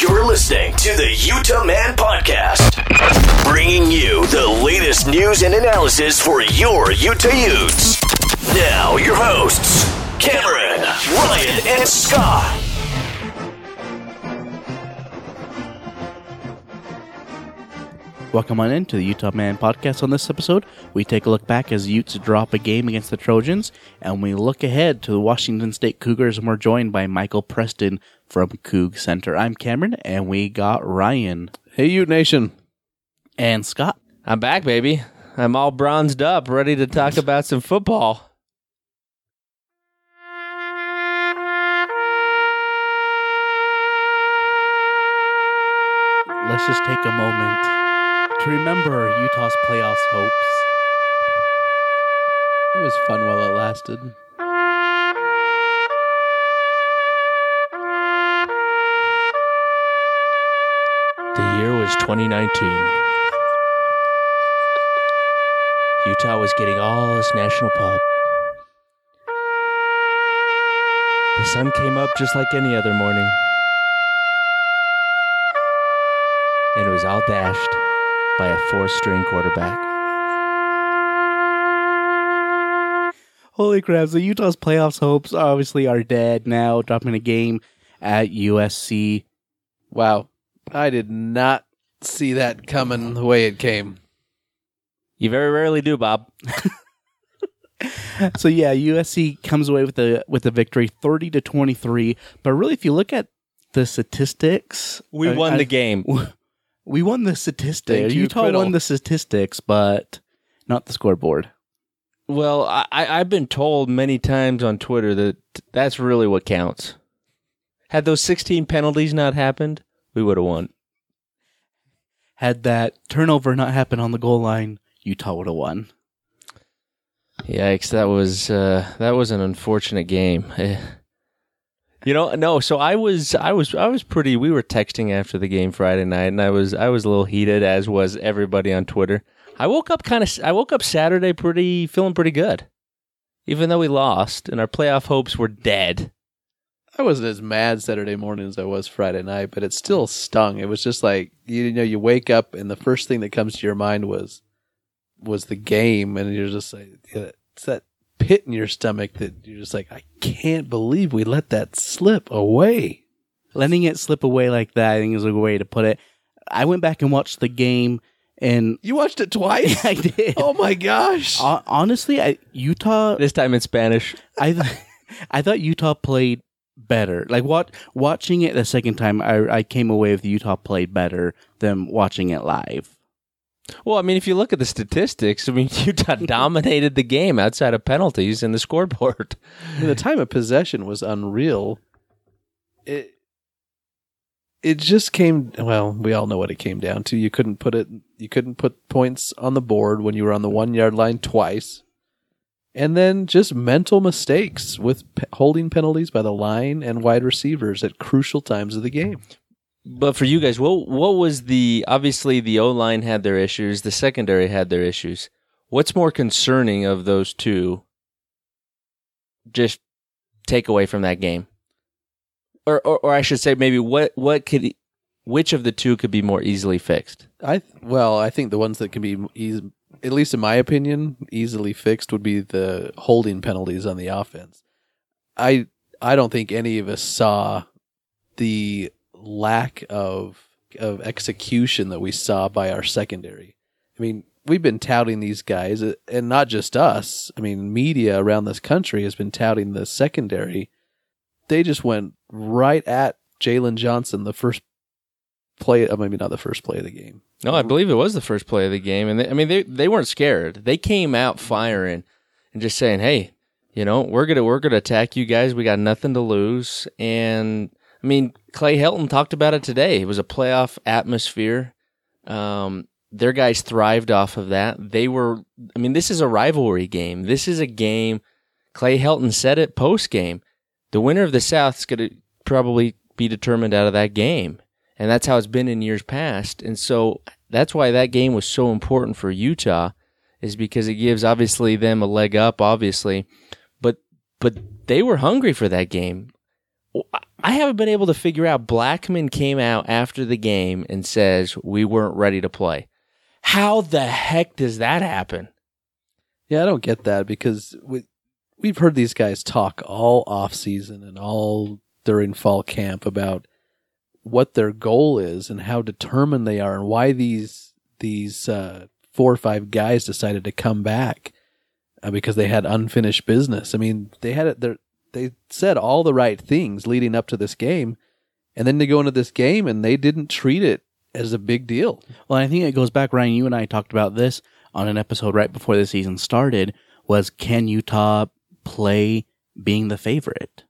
You're listening to the Utah Man Podcast, bringing you the latest news and analysis for your Utah Utes. Now, your hosts, Cameron, Ryan, and Scott. Welcome on into the Utah Man podcast. On this episode, we take a look back as Utes drop a game against the Trojans, and we look ahead to the Washington State Cougars, and we're joined by Michael Preston from Coug Center. I'm Cameron, and we got Ryan Hey, Ute Nation. and Scott. I'm back, baby. I'm all bronzed up, ready to talk about some football. Let's just take a moment to remember Utah's playoffs hopes. It was fun while it lasted. The year was 2019. Utah was getting all this national pub. The sun came up just like any other morning. And it was all dashed by a four string quarterback. Holy crap! So Utah's playoffs hopes obviously are dead now, dropping a game at USC. Wow. I did not see that coming the way it came. You very rarely do, Bob. So yeah, USC comes away with the with the victory, thirty to twenty three. But really, if you look at the statistics, We I- won I- the game. We won the statistics. Utah Criddle. won the statistics, but not the scoreboard. Well, I, I- I've been told many times on Twitter that that's really what counts. Had those 16 penalties not happened, we would have won. Had that turnover not happened on the goal line, Utah would have won. Yikes! That was uh, that was an unfortunate game. You know, no. So I was, I was, I was pretty. We were texting after the game Friday night, and I was, I was a little heated, as was everybody on Twitter. I woke up kind of, I woke up Saturday pretty, feeling pretty good, even though we lost and our playoff hopes were dead. I wasn't as mad Saturday morning as I was Friday night, but it still stung. It was just like you know, you wake up and the first thing that comes to your mind was was the game, and you're just like it's that pit in your stomach that you're just like, I can't believe we let that slip away. Letting it slip away like that, I think is a way to put it. I went back and watched the game, and You watched it twice? I did. oh my gosh. Hon- Honestly, I, Utah This time in Spanish. I th- I thought Utah played better. Like what watching it the second time, I I came away with Utah played better than watching it live. Well, I mean, if you look at the statistics, I mean, Utah dominated the game outside of penalties and the scoreboard. I mean, the time of possession was unreal. It it just came well, we all know what it came down to. You couldn't put it you couldn't put points on the board when you were on the 1 yard line twice. And then just mental mistakes with pe- holding penalties by the line and wide receivers at crucial times of the game. But for you guys, what what was the obviously the O line had their issues, the secondary had their issues. What's more concerning of those two? Just take away from that game, or or, or I should say, maybe what what could which of the two could be more easily fixed? I well, I think the ones that can be eas at least in my opinion, easily fixed would be the holding penalties on the offense. I I don't think any of us saw the lack of of execution that we saw by our secondary. I mean, we've been touting these guys, uh, and not just us. I mean, media around this country has been touting the secondary. They just went right at Jaylon Johnson the first play. uh, Maybe not the first play of the game. No, I believe it was the first play of the game, and they, I mean they they weren't scared. They came out firing and just saying, "Hey, you know, we're gonna we're gonna attack you guys. We got nothing to lose." And I mean, Clay Helton talked about it today. It was a playoff atmosphere. Um, their guys thrived off of that. They were, I mean, this is a rivalry game. This is a game. Clay Helton said it post game. The winner of the South is going to probably be determined out of that game. And that's how it's been in years past. And so that's why that game was so important for Utah is because it gives obviously them a leg up, obviously, but, but they were hungry for that game. I haven't been able to figure out. Blackmon came out after the game and says we weren't ready to play. How the heck does that happen? Yeah, I don't get that because we we've heard these guys talk all off season and all during fall camp about what their goal is and how determined they are and why these these uh, four or five guys decided to come back uh, because they had unfinished business. I mean, they had it. They said all the right things leading up to this game, and then they go into this game and they didn't treat it as a big deal. Well, I think it goes back, Ryan. You and I talked about this on an episode right before the season started. Was can Utah play being the favorite?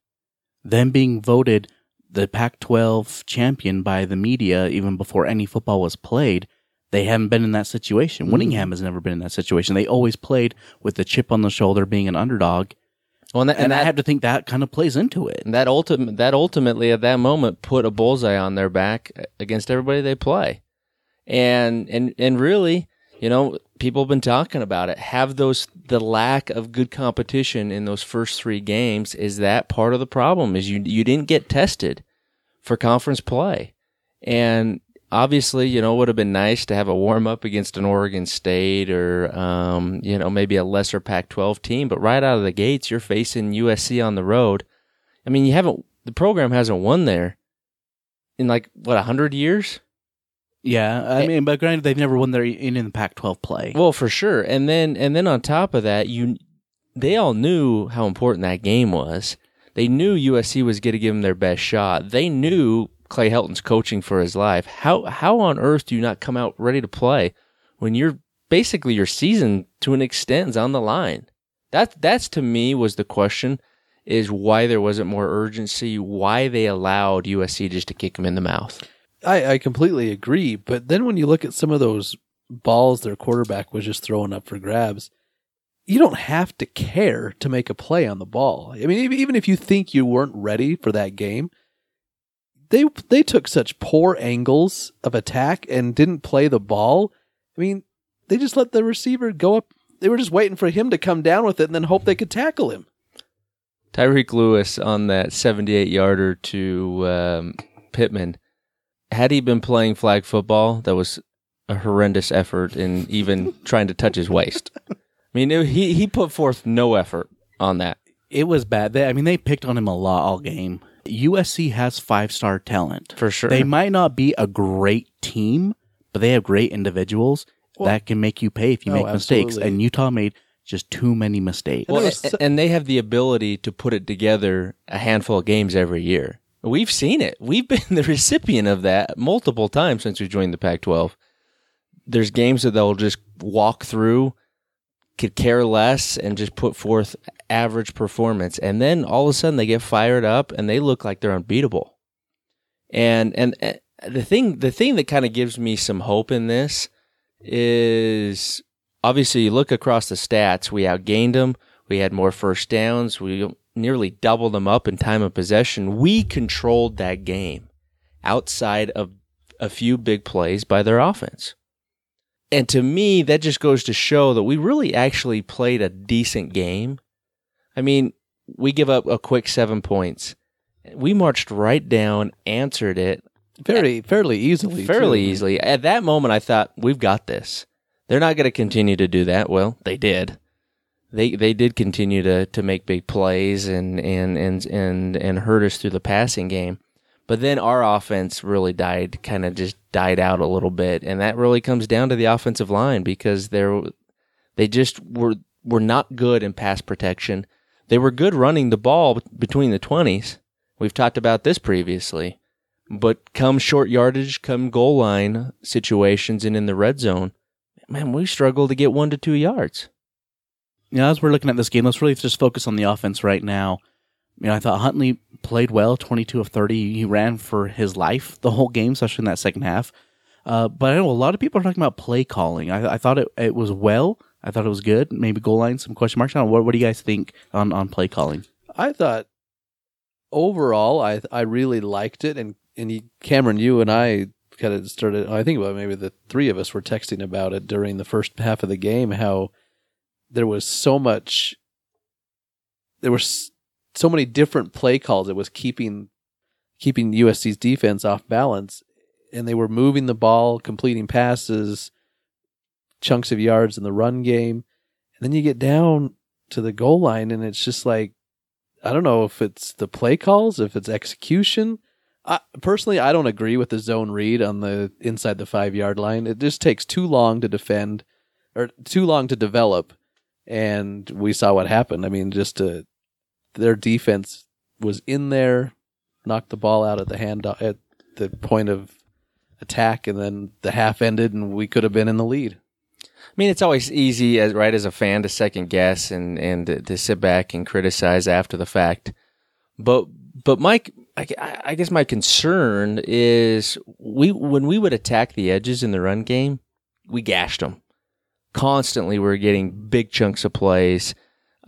Them being voted the Pac 12 champion by the media even before any football was played. They haven't been in that situation. Mm-hmm. Whittingham has never been in that situation. They always played with the chip on the shoulder, being an underdog. Well, and, that, And, and I that, have to think that kind of plays into it. and that ultimate that ultimately at that moment put a bullseye on their back uh, against everybody they play, and and and really, you know, people have been talking about it. Have those the lack of good competition in those first three games is that part of the problem? Is you you didn't get tested for conference play, and obviously, you know, it would have been nice to have a warm up against an Oregon State or, um, you know, maybe a lesser Pac 12 team. But right out of the gates, you're facing USC on the road. I mean, you haven't, the program hasn't won there in like, what, 100 years? Yeah, I mean, but granted, they've never won their in, in the Pac-12 play. Well, for sure. And then, and then on top of that, you, they all knew how important that game was. They knew USC was going to give them their best shot. They knew Clay Helton's coaching for his life. How how on earth do you not come out ready to play when you're basically your season to an extent is on the line? That that's to me was the question is why there wasn't more urgency, why they allowed USC just to kick him in the mouth. I, I completely agree. But then when you look at some of those balls their quarterback was just throwing up for grabs, you don't have to care to make a play on the ball. I mean, even if you think you weren't ready for that game, they they took such poor angles of attack and didn't play the ball. I mean, they just let the receiver go up. They were just waiting for him to come down with it and then hope they could tackle him. Tareke Lewis on that 78 yarder to um, Pittman. Had he been playing flag football, that was a horrendous effort in even trying to touch his waist. I mean, it- he he put forth no effort on that. It was bad. They, I mean, they picked on him a lot all game. USC has five star talent. For sure. They might not be a great team, but they have great individuals that can make you pay if you Oh, make mistakes. absolutely. And Utah made just too many mistakes. Well, there was a- so- and they have the ability to put it together a handful of games every year. We've seen it. We've been the recipient of that multiple times since we joined the Pac 12. There's games that they'll just walk through, could care less, and just put forth average performance. And then all of a sudden they get fired up and they look like they're unbeatable. And, and, uh, the thing, the thing that kind of gives me some hope in this is obviously you look across the stats, we outgained them. We had more first downs. We nearly doubled them up in time of possession. We controlled that game outside of a few big plays by their offense. And to me, that just goes to show that we really actually played a decent game. I mean, we give up a quick seven points. We marched right down, answered it, Very fairly easily. fairly too. easily. At that moment, I thought we've got this. They're not going to continue to do that. Well, they did. They they did continue to to make big plays and and and and and hurt us through the passing game. But then our offense really died, kind of just died out a little bit, and that really comes down to the offensive line because they're they just were were not good in pass protection. They were good running the ball between the twenties. We've talked about this previously. But come short yardage, come goal line situations, and in the red zone, man, we struggle to get one to two yards. know, as we're looking at this game, let's really just focus on the offense right now. You know, I thought Huntley played well, 22 of 30. He ran for his life the whole game, especially in that second half. Uh, but I know a lot of people are talking about play calling. I, I thought it, it was well. I thought it was good. Maybe goal line, some question marks. What, what do you guys think on, on play calling? I thought overall, I I really liked it, and and you, Cameron, you and I kind of started. I think about maybe the three of us were texting about it during the first half of the game. How there was so much, there was so many different play calls. It was keeping keeping USC's defense off balance, and they were moving the ball, completing passes, chunks of yards in the run game, and then you get down to the goal line, and it's just like I don't know if it's the play calls, if it's execution. I, personally, I don't agree with the zone read on the inside the five yard line. It just takes too long to defend, or too long to develop, and we saw what happened. I mean, just to, their defense was in there, knocked the ball out at the hand at the point of attack, and then the half ended, and we could have been in the lead. I mean, it's always easy, as right as a fan, to second guess and and to, sit back and criticize after the fact. But but Mike, I, guess my concern is we when we would attack the edges in the run game, we gashed them constantly. We are getting big chunks of plays.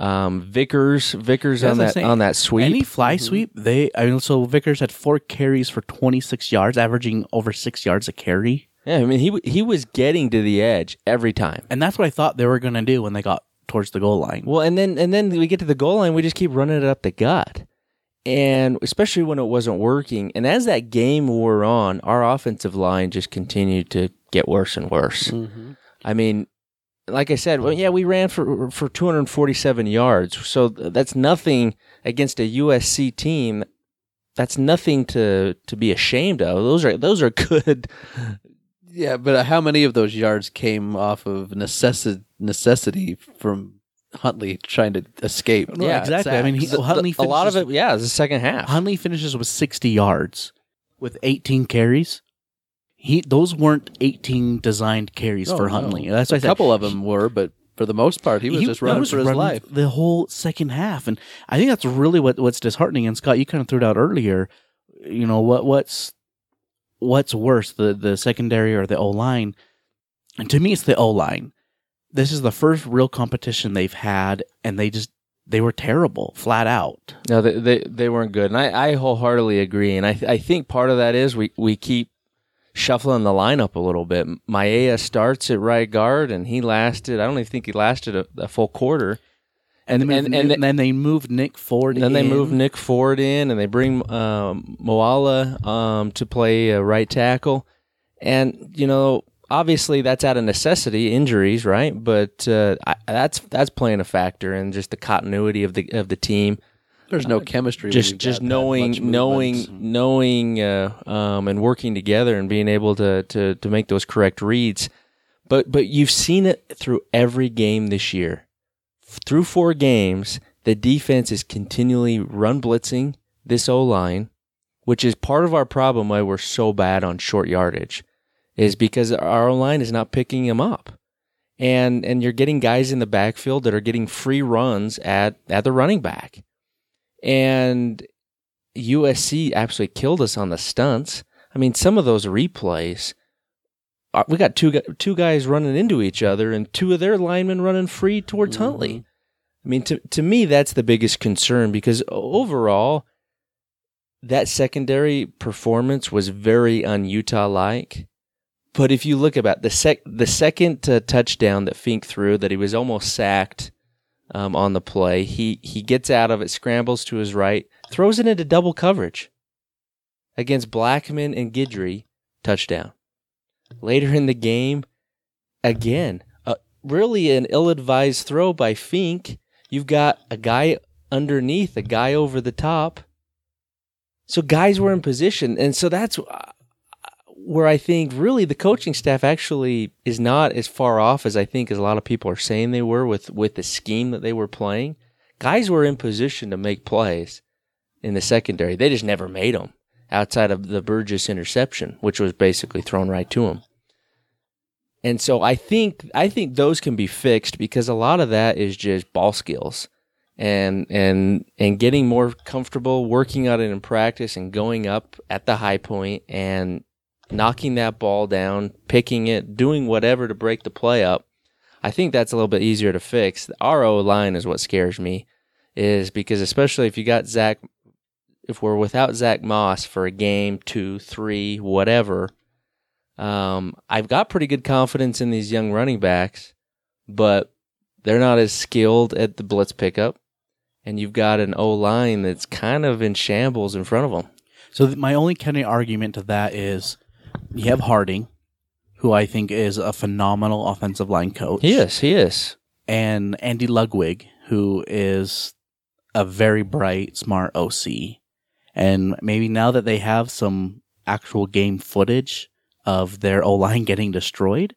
Um, Vickers, Vickers on that on that sweep. Any fly sweep, they I mean, so Vickers had four carries for 26 yards, averaging over six yards a carry. yeah, I mean he w- he was getting to the edge every time. And that's what I thought they were going to do when they got towards the goal line. Well, and then and then we get to the goal line, we just keep running it up the gut. And especially when it wasn't working. And as that game wore on, our offensive line just continued to get worse and worse. I mean, like I said, well, yeah, we ran for for 247 yards. So that's nothing against a USC team. That's nothing to to be ashamed of. Those are those are good. Yeah, but how many of those yards came off of necessi- necessity from Huntley trying to escape? Yeah, exactly. I mean, he, The- Huntley the- a lot of it, yeah, it's the second half. Huntley finishes with 60 yards with 18 carries. He those weren't 18 designed carries Oh, for no. Huntley. That's what I a said. A couple of them were, but for the most part, he was just running was for his life. the whole second half, and I think that's really what what's disheartening. And Scott, you kind of threw it out earlier. You know what what's what's worse, the the secondary or the O line? And to me, it's the O line. This is the first real competition they've had, and they just they were terrible, flat out. No, they, they they weren't good, and I, I wholeheartedly agree. And I I think part of that is we we keep shuffling the lineup a little bit. Maea starts at right guard, and he lasted. I don't even think he lasted a, a full quarter. And, And- and, and- and, and- then they moved Nick Ford. And then they in. move Nick Ford in, and they bring um, Moala um, to play uh, right tackle. And you know, obviously that's out of necessity, injuries, right? But uh, I, that's that's playing a factor in just the continuity of the of the team. There's no chemistry. just just knowing knowing knowing uh, um, and working together and being able to, to to make those correct reads. But but you've seen it through every game this year. Through four games the defense is continually run blitzing this O line which is part of our problem why we're so bad on short yardage is because our O line is not picking them up. And and you're getting guys in the backfield that are getting free runs at at the running back and USC absolutely killed us on the stunts. I mean, some of those replays, uh, we got two two guys running into each other, and two of their linemen running free towards Huntley. I mean, to to me, that's the biggest concern because overall, that secondary performance was very un Utah like. But if you look about the sec the second uh, touchdown that Fink threw, that he was almost sacked um, on the play. He he gets out of it, scrambles to his right, throws it into double coverage against Blackmon and Guidry, touchdown. Later in the game, again, uh, really an ill-advised throw by Fink. You've got a guy underneath, a guy over the top. So guys were in position, and so that's where I think really the coaching staff actually is not as far off as I think as a lot of people are saying they were with with the scheme that they were playing. Guys were in position to make plays in the secondary. They just never made them outside of the Burgess interception, which was basically thrown right to them. And so I think I think those can be fixed because a lot of that is just ball skills and and and getting more comfortable working on it in practice and going up at the high point and knocking that ball down, picking it, doing whatever to break the play up. I think that's a little bit easier to fix. The RO line is what scares me, is because especially if you got Zach, if we're without Zach Moss for a game, two, three, whatever, um, I've got pretty good confidence in these young running backs, but they're not as skilled at the blitz pickup, and you've got an O line that's kind of in shambles in front of them. So my only counter argument to that is you have Harding, who I think is a phenomenal offensive line coach. He is. He is. And Andy Ludwig, who is a very bright, smart OC. And maybe now that they have some actual game footage of their O line getting destroyed,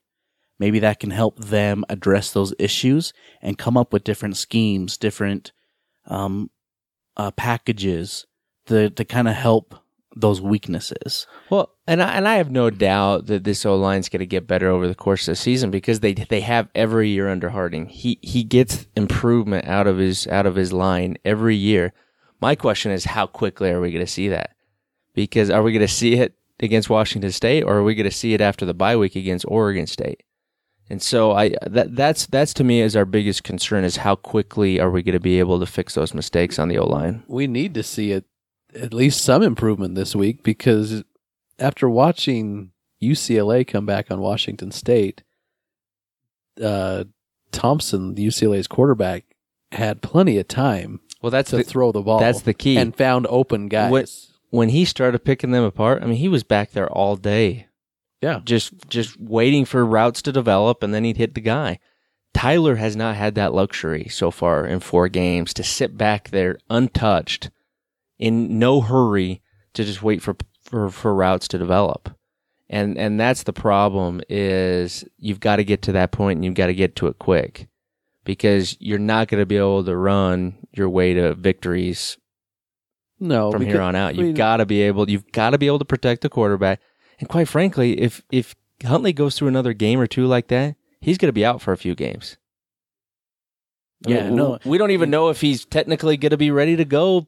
maybe that can help them address those issues and come up with different schemes, different um, uh, packages to to kind of help those weaknesses. Well, and I, and I have no doubt that this O line's going to get better over the course of the season because they they have every year under Harding. He he gets improvement out of his out of his line every year. My question is, how quickly are we going to see that? Because are we going to see it against Washington State, or are we going to see it after the bye week against Oregon State? And so I that that's that's to me is our biggest concern is how quickly are we going to be able to fix those mistakes on the O line? We need to see it at least some improvement this week because after watching UCLA come back on Washington State, uh, Thompson, UCLA's quarterback, had plenty of time Well, that's to the, throw the ball. that's the key. and found open guys. When he started picking them apart. I mean, he was back there all day. Yeah. just just waiting for routes to develop, and then he'd hit the guy. Tyler has not had that luxury so far in four games to sit back there untouched, in no hurry to just wait for for, for routes to develop. And and that's the problem is you've got to get to that point and you've got to get to it quick because you're not going to be able to run your way to victories no, from because- here on out. You've mean, got to be able. You've got to be able to protect the quarterback. And quite frankly, if if Huntley goes through another game or two like that, he's going to be out for a few games. I Yeah, mean, no. we don't even know if he's technically going to be ready to go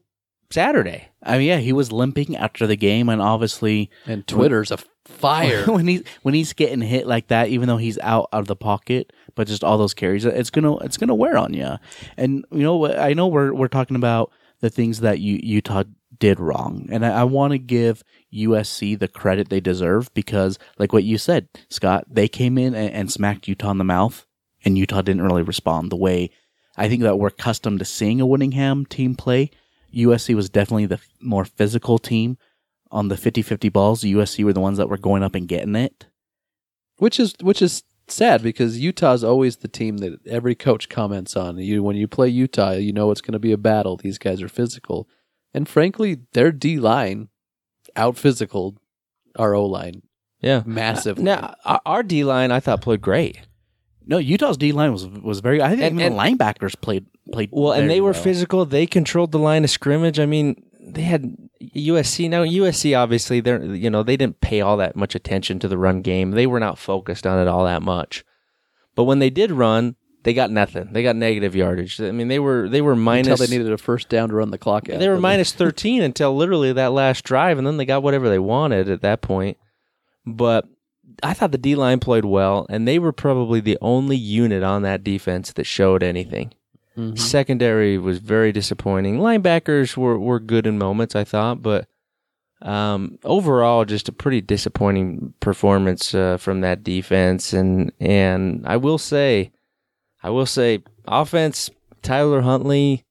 Saturday. I mean, yeah, he was limping after the game, and obviously and Twitter's a fire. when he's when he's getting hit like that, even though he's out of the pocket, but just all those carries, it's gonna it's gonna wear on you. And you know, I know we're we're talking about the things that you, Utah did wrong, and I, I want to give USC the credit they deserve because, like what you said, Scott, they came in and, and smacked Utah in the mouth, and Utah didn't really respond the way I think that we're accustomed to seeing a Whittingham team play. USC was definitely the more physical team on the 50-50 balls. USC were the ones that were going up and getting it. which is which is sad because Utah's always the team that every coach comments on. You when you play Utah, you know it's going to be a battle. These guys are physical, and frankly, their D line out physical our O line Yeah. massively. Now our, our D line, I thought played great. No, Utah's D line was was very. I think And- even and- the linebackers played played Well, and very they were well. physical. They controlled the line of scrimmage. I mean, they had USC. Now USC obviously they're you know they didn't pay all that much attention to the run game. They were not focused on it all that much. But when they did run, they got nothing. They got negative yardage. I mean, they were they were minus. until they needed a first down to run the clock out. they were minus 13 until literally that last drive, and then they got whatever they wanted at that point. But I thought the D line played well, and they were probably the only unit on that defense that showed anything. Mhm. Secondary was very disappointing. Linebackers were, were good in moments, I thought, but um, overall, just a pretty disappointing performance uh, from that defense. And and I will say, I will say, offense. Tyler Huntley,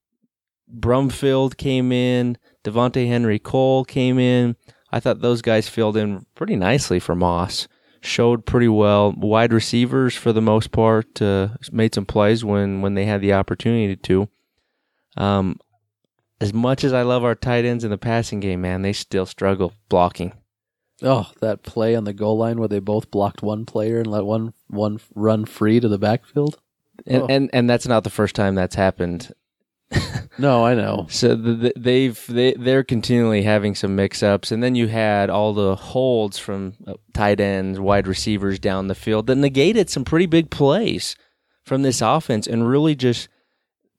Brumfield came in. Devonte Henry Cole came in. I thought those guys filled in pretty nicely for Moss. Showed pretty well. Wide receivers, for the most part, uh, made some plays when when they had the opportunity to. Um, as much as I love our tight ends in the passing game, man, they still struggle blocking. Oh, that play on the goal line where they both blocked one player and let one one run free to the backfield. And, Oh. and and that's not the first time that's happened. No, I know. So the, the, they've they they're continually having some mix ups, and then you had all the holds from uh, tight ends, wide receivers down the field that negated some pretty big plays from this offense, and really just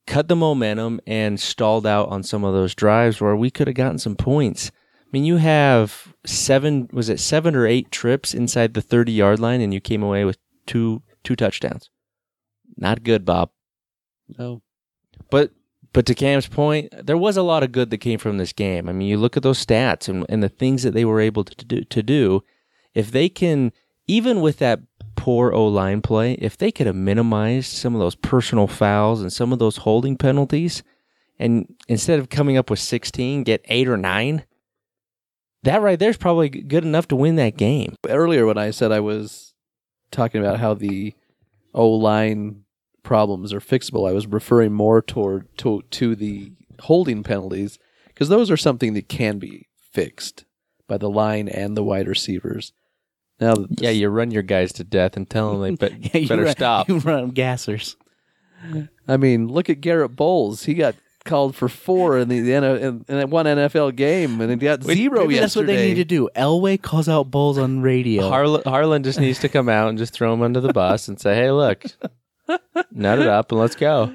cut the momentum and stalled out on some of those drives where we could have gotten some points. I mean, you have seven was it seven or eight trips inside the thirty yard line, and you came away with two two touchdowns. Not good, Bob. No. But but to Cam's point, there was a lot of good that came from this game. I mean, you look at those stats and, and the things that they were able to do, to do. If they can, even with that poor O line play, if they could have minimized some of those personal fouls and some of those holding penalties, and instead of coming up with 16, get eight or nine, that right there is probably good enough to win that game. earlier when I said I was talking about how the O line problems are fixable, I was referring more toward to to the holding penalties because those are something that can be fixed by the line and the wide receivers. Now, Yeah, you run your guys to death and tell them they bet, Yeah, you better run, stop. You run gassers. I mean, look at Garett Bolles. He got called for four in the, the in, in one NFL game, and he got zero Maybe yesterday. that's what they need to do. Elway calls out Bolles on radio. Harlan, Harlan just needs to come out and just throw him under the bus and say, "Hey, look, nut it up and let's go."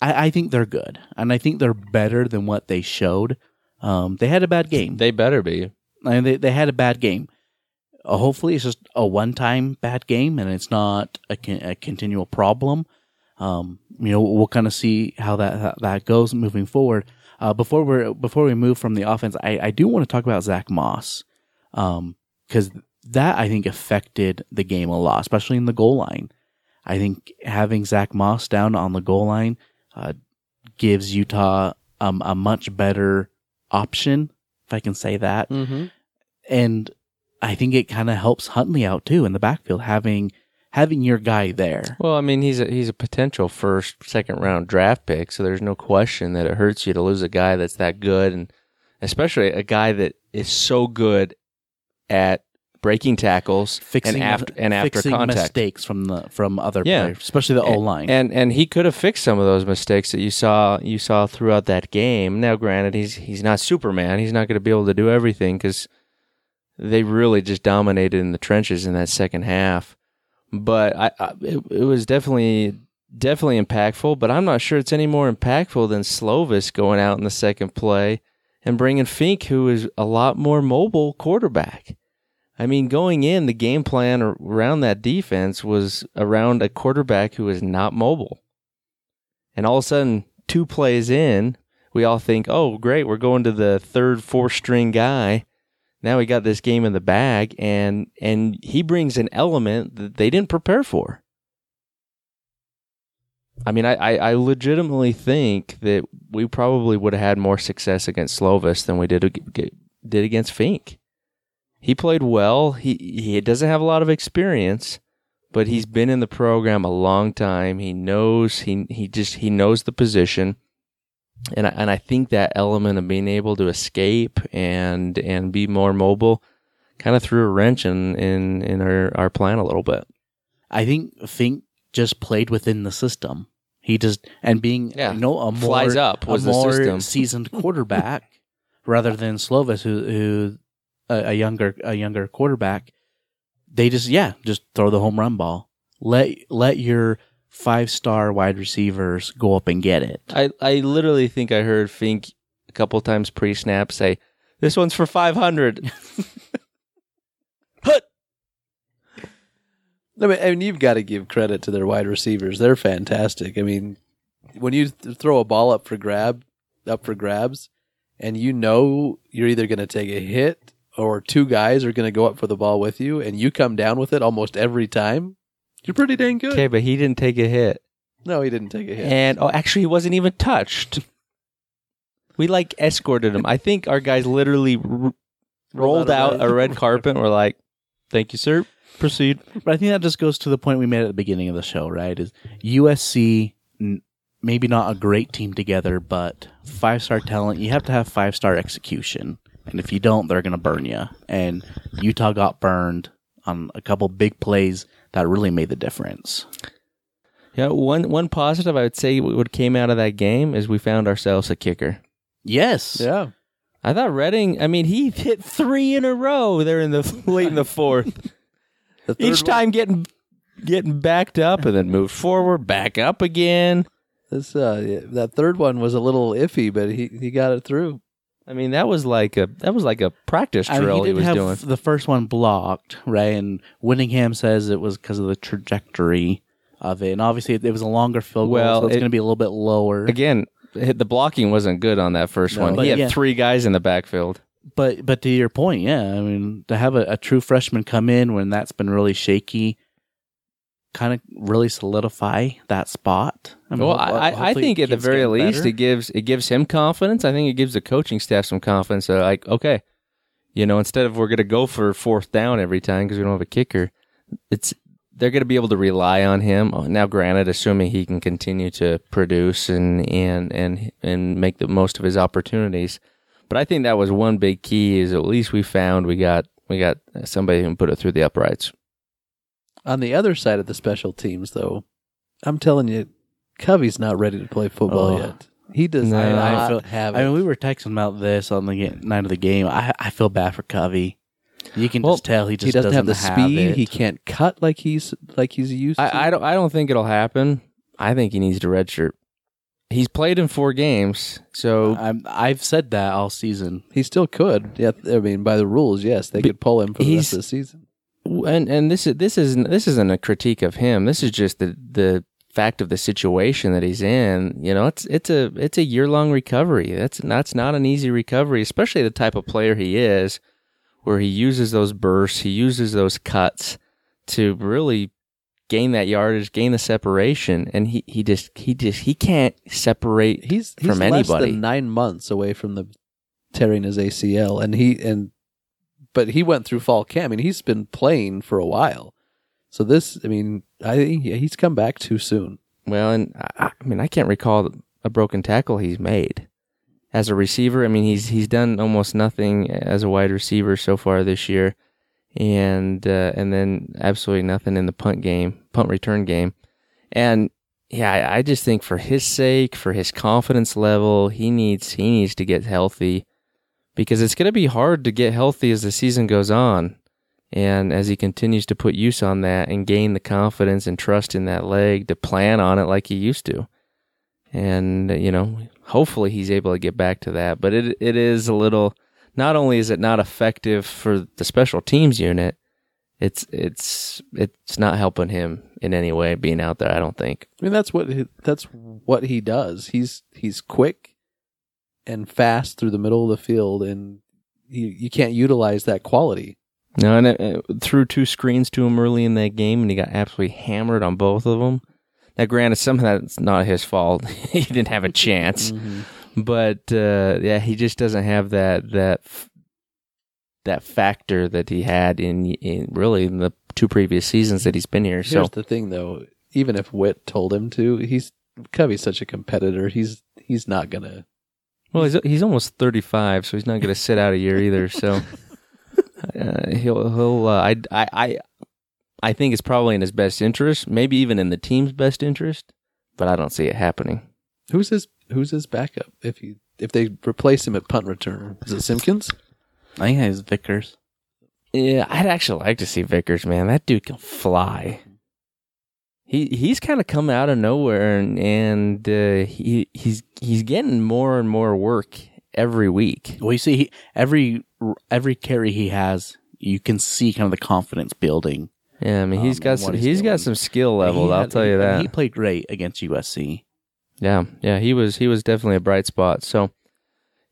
I, I think they're good, and I think they're better than what they showed. Um, they had a bad game. They better be. I mean, they they had a bad game. Uh, hopefully, it's just a one-time bad game, and it's not a, con- a continual problem. Um, you know, we'll kind of see how that how that goes moving forward. Uh, before we before we move from the offense, I, I do want to talk about Zach Moss, because that I think affected the game a lot, especially in the goal line. I think having Zach Moss down on the goal line uh, gives Utah um, a much better option, if I can say that Mm-hmm. and I think it kind of helps Huntley out too in the backfield having having your guy there. Well, I mean, he's a, he's a potential first, second round draft pick, so there's no question that it hurts you to lose a guy that's that good, and especially a guy that is so good at breaking tackles Fixing and after and after fixing contact. mistakes from the from other Yeah. players, especially the O line. And and he could have fixed some of those mistakes that you saw you saw throughout that game. Now, granted, he's he's not Superman. He's not going to be able to do everything because they really just dominated in the trenches in that second half. But I, I it, it was definitely definitely impactful. But I'm not sure it's any more impactful than Slovis going out in the second play and bringing Fink, who is a lot more mobile quarterback. I mean, going in, the game plan around that defense was around a quarterback who is not mobile. And all of a sudden, two plays in, we all think, oh, great, we're going to the third, fourth string guy. Now we got this game in the bag, and and he brings an element that they didn't prepare for. I mean, I, I, I legitimately think that we probably would have had more success against Slovis than we did did against Fink he played well. He he doesn't have a lot of experience, but he's been in the program a long time. He knows he he just he knows the position, and I, and I think that element of being able to escape and and be more mobile kind of threw a wrench in in in our our plan a little bit. I think Fink just played within the system. He just and being Yeah. you know a more Flies up was a the more system. seasoned quarterback rather than Slovis who who a, a younger a younger quarterback. They just yeah just throw the home run ball. Let let your five star wide receivers go up and get it. I I literally think I heard Fink a couple times pre snap say, "This one's for 500." I mean, I mean, you've got to give credit to their wide receivers. They're fantastic. I mean, when you th- throw a ball up for grab, up for grabs, and you know you're either going to take a hit or two guys are going to go up for the ball with you, and you come down with it almost every time, you're pretty dang good. Okay, but he didn't take a hit. No, he didn't take a hit. And oh, actually, he wasn't even touched. We like escorted him. I think our guys literally r- rolled out out a a red carpet and were like, "Thank you, sir. Proceed." But I think that just goes to the point we made at the beginning of the show, right? Is USC n- maybe not a great team together, but five star talent. You have to have five star execution, and if you don't, they're going to burn you. And Utah got burned on a couple big plays that really made the difference. Yeah, one one positive I would say what came out of that game is we found ourselves a kicker. Yes, yeah. I thought Redding. I mean, he hit three in a row there in the late in the fourth. The third Each one- time getting getting backed up and then moved forward, back up again. This, uh, yeah, that third one was a little iffy, but he, he got it through. I mean, that was like a that was like a practice I mean, drill he he, was have doing. the first one blocked, right? And Whittingham says it was because of the trajectory of it, and obviously it, it was a longer field goal, Well, so it's it- going to be a little bit lower. Again, the blocking wasn't good on that first No. one. But He had yeah. three guys in the backfield. But but to your point, yeah, I mean to have a, a true freshman come in when that's been really shaky, kind of really solidify that spot. I mean, Well, ho- I, I think at the very least better. it gives it gives him confidence. I think it gives the coaching staff some confidence. That like, okay, You know, instead of we're going to go for fourth down every time because we don't have a kicker, it's they're going to be able to rely on him. Oh, Now, granted, assuming he can continue to produce and and and and make the most of his opportunities, but I think that was one big key. Is at least we found we got we got somebody who can put it through the uprights. On the other side of the special teams, though, I'm telling you, Covey's not ready to play football Oh. yet. He does No, not I feel- have it. I mean, we were texting about this on the ga- night of the game. I I feel bad for Covey. You can Well, just tell he just he doesn't, have the have speed. it. He can't cut like he's like he's used to. I, I don't I don't think it'll happen. I think he needs to redshirt. He's played in four games, so I'm, I've said that all season. he still could. Yeah, I mean, by the rules, yes, they But could pull him for the he's- rest of the season. And and this is this isn't this isn't a critique of him. This is just the the fact of the situation that he's in. You know, it's it's a it's a year long recovery. That's that's not an easy recovery, especially the type of player he is, where he uses those bursts, he uses those cuts to really gain that yardage, gain the separation, and he he just he just he can't separate He's he's from anybody. nine months away from the tearing his ACL, and he and but he went through fall camp. I mean, he's been playing for a while. So this, I mean, I think he's come back too soon. Well, and I, I mean, I can't recall a broken tackle he's made as a receiver. I mean, he's he's done almost nothing as a wide receiver so far this year, and uh, and then absolutely nothing in the punt game, punt return game, and yeah, I, I just think for his sake, for his confidence level, he needs he needs to get healthy because it's going to be hard to get healthy as the season goes on. And as he continues to put use on that and gain the confidence and trust in that leg to plan on it like he used to. And, you know, hopefully he's able to get back to that. But it it is a little not only is it not effective for the special teams unit, it's it's it's not helping him in any way being out there, I don't think. I mean, that's what he, that's what he does. He's he's quick and fast through the middle of the field, and you you can't utilize that quality. No, and it, it threw two screens to him early in that game, and he got absolutely hammered on both of them. Now, granted, some of that's not his fault; he didn't have a chance. But uh, yeah, he just doesn't have that that f- that factor that he had in in really in the two previous seasons that he's been here. Here's So the thing, though. Even if Witt told him to, he's Covey's such a competitor. He's he's not gonna. Well, he's he's almost thirty five, so he's not going to sit out a year either. So uh, he'll he'll uh, I I I I think it's probably in his best interest, maybe even in the team's best interest, but I don't see it happening. Who's his Who's his backup? If he if they replace him at punt return, is it Simpkins? I think it's Vickers. Yeah, I'd actually like to see Vickers, man. That dude can fly. He he's kind of come out of nowhere, and and uh, he he's he's getting more and more work every week. Well, you see, he, every every carry he has, you can see kind of the confidence building. Yeah, I mean he's Um, got some, he's he's got some skill level. He I'll tell you that. he played great against USC. Yeah, yeah, he was he was definitely a bright spot. So,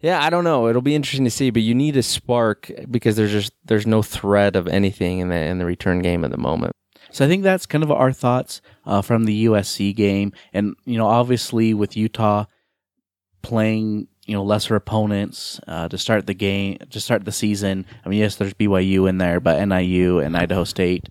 yeah, I don't know. It'll be interesting to see, but you need a spark because there's just there's no threat of anything in the in the return game at the moment. So I think that's kind of our thoughts uh, from the USC game, and you know, obviously with Utah playing you know lesser opponents uh, to start the game, to start the season. I mean, yes, there's BYU in there, but NIU and Idaho State.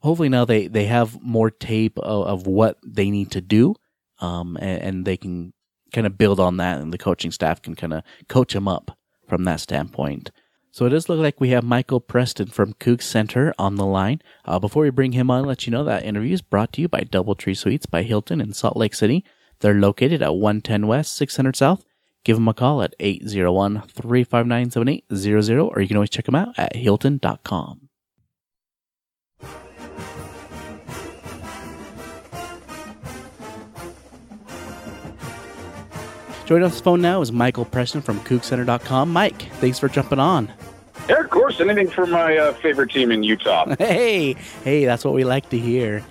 Hopefully now they they have more tape of, of what they need to do, um, and, and they can kind of build on that, and the coaching staff can kind of coach them up from that standpoint. So it does look like we have Michael Preston from Coug Center on the line. Uh, before we bring him on, let you know that interview is brought to you by Doubletree Suites by Hilton in Salt Lake City. They're located at 110 West, 600 South. Give them a call at 801-359-7800 or you can always check them out at hilton.com. Joining us on the phone now is Michael Preston from CougCenter.com. Mike, thanks for jumping on. Yeah, of course. Anything for my uh, favorite team in Utah. Hey, hey, that's what we like to hear.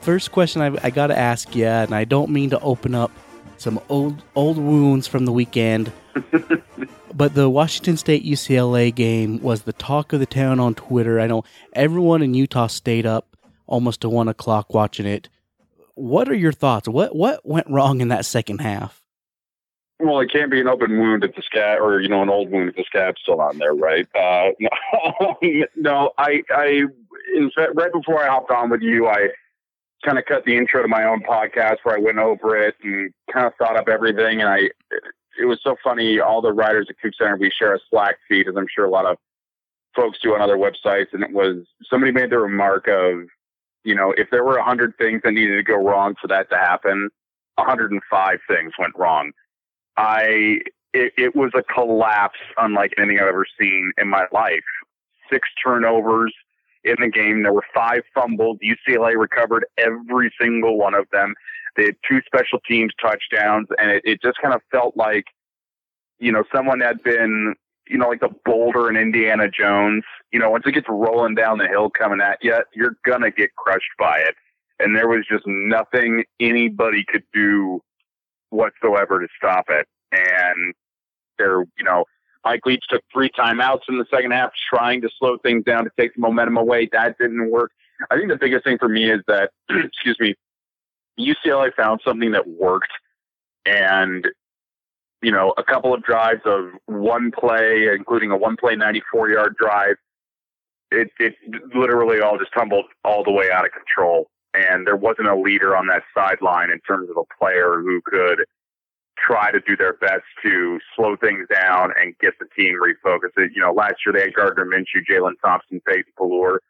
First question I, I got to ask you, and I don't mean to open up some old old wounds from the weekend, but the Washington State UCLA game was the talk of the town on Twitter. I know everyone in Utah stayed up almost to one o'clock watching it. What are your thoughts? What what went wrong in that second half? Well, it can't be an open wound if the scab, or you know, an old wound if the scab's still on there, right? Uh, no, no, I, I, in fact, right before I hopped on with you, I kind of cut the intro to my own podcast where I went over it and kind of thought up everything, and I, it was so funny. All the writers at Coug Center, we share a Slack feed, as I'm sure a lot of folks do on other websites, and it was somebody made the remark of, you know, if there were a hundred things that needed to go wrong for that to happen, 105 things went wrong I it, it was a collapse unlike anything I've ever seen in my life. Six turnovers in the game. There were five fumbles. UCLA recovered every single one of them. They had two special teams touchdowns, and it, it just kind of felt like, you know, someone had been, you know, like the boulder in Indiana Jones. You know, once it gets rolling down the hill coming at you, you're gonna get crushed by it. And there was just nothing anybody could do whatsoever to stop it. And there, you know, Mike Leach took three timeouts in the second half, trying to slow things down to take the momentum away. That didn't work. I think the biggest thing for me is that, excuse me, UCLA found something that worked, and you know, a couple of drives of one play, including a one play 94 yard drive. It, it literally all just tumbled all the way out of control and there wasn't a leader on that sideline in terms of a player who could try to do their best to slow things down and get the team refocused. You know, last year they had Gardner Minshew, Jalen Thompson, Peyton Pelluer.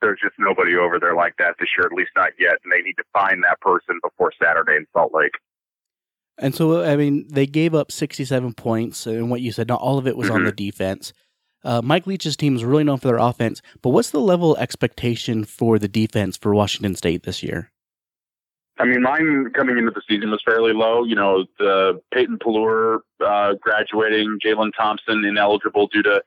There's just nobody over there like that this year, at least not yet, and they need to find that person before Saturday in Salt Lake. And so, I mean, they gave up 67 points, and what you said, not all of it was mm-hmm. on the defense. Uh, Mike Leach's team is really known for their offense, but what's the level of expectation for the defense for Washington State this year? I mean, mine coming into the season was fairly low. You know, the Peyton Pelluer uh, graduating, Jalen Thompson ineligible due to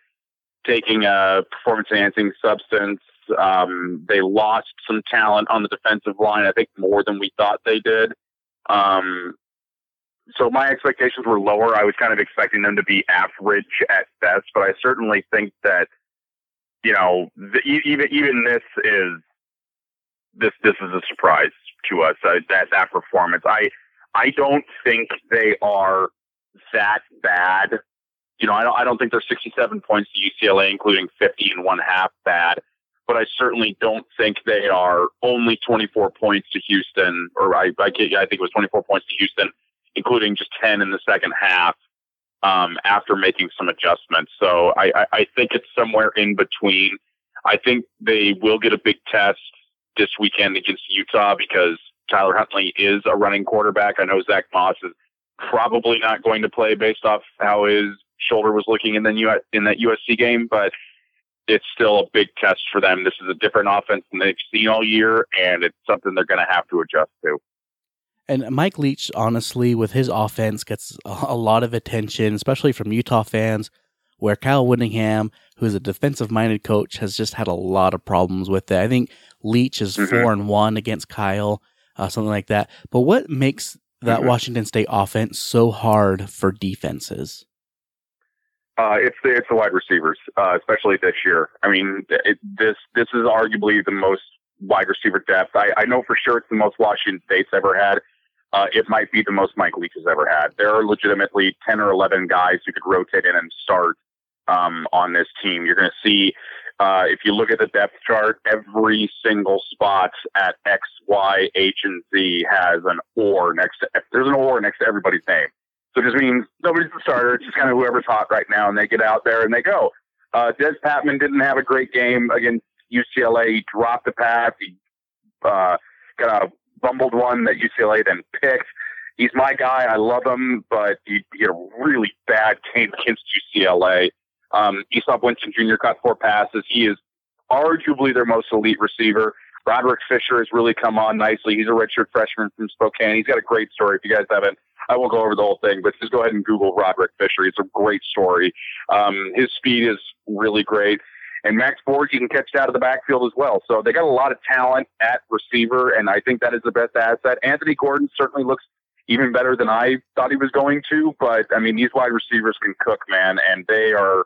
taking a performance enhancing substance. Um, they lost some talent on the defensive line, I think more than we thought they did. Um, so my expectations were lower. I was kind of expecting them to be average at best, but I certainly think that you know the, even even this is this this is a surprise to us uh, that that performance. I I don't think they are that bad. You know, I don't I don't think they're 67 points to UCLA, including 50 and one half bad. But I certainly don't think they are only 24 points to Houston, or I I, I think it was 24 points to Houston including just 10 in the second half um, after making some adjustments. So I, I, I think it's somewhere in between. I think they will get a big test this weekend against Utah because Tyler Huntley is a running quarterback. I know Zach Moss is probably not going to play based off how his shoulder was looking in the in that USC game, but it's still a big test for them. This is a different offense than they've seen all year, and it's something they're going to have to adjust to. And Mike Leach, honestly, with his offense, gets a lot of attention, especially from Utah fans, where Kyle Whittingham, who's a defensive minded coach, has just had a lot of problems with it. I think Leach is mm-hmm. four and one against Kyle, uh, something like that. But what makes that mm-hmm. Washington State offense so hard for defenses? Uh, it's the it's the wide receivers, uh, especially this year. I mean, it, this this is arguably the most wide receiver depth. I, I know for sure it's the most Washington State's ever had uh, it might be the most Mike Leach has ever had. There are legitimately 10 or 11 guys who could rotate in and start um, on this team. You're going to see, uh, if you look at the depth chart, every single spot at X, Y, H, and Z has an or next to, there's an or next to everybody's name. So it just means nobody's the starter. It's just kind of whoever's hot right now, and they get out there and they go. Uh, Dez Patmon didn't have a great game against UCLA. He dropped the pass. He uh, got a bumbled one that UCLA then picked. He's my guy. I love him, but he, he had a really bad game against UCLA. Um, Easop Winston Jr. caught four passes. He is arguably their most elite receiver. Roderick Fisher has really come on nicely. He's a redshirt freshman from Spokane. He's got a great story. If you guys haven't, I won't go over the whole thing, but just go ahead and Google Roderick Fisher. It's a great story. Um, his speed is really great. And Max Borghi can catch out of the backfield as well. So they got a lot of talent at receiver, and I think that is the best asset. Anthony Gordon certainly looks even better than I thought he was going to, but I mean, these wide receivers can cook, man, and they are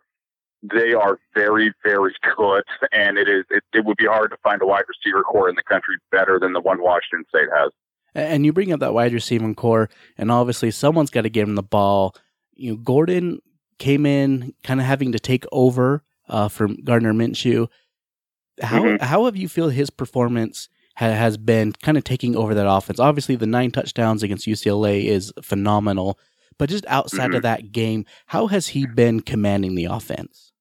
they are very, very good. And it is it, it would be hard to find a wide receiver core in the country better than the one Washington State has. And you bring up that wide receiving core, and obviously someone's got to give him the ball. You know, Gordon came in kind of having to take over uh, from Gardner Minshew. How Mhm. how have you feel his performance ha- has been kind of taking over that offense? Obviously, the nine touchdowns against UCLA is phenomenal, but just outside Mhm. of that game, how has he been commanding the offense?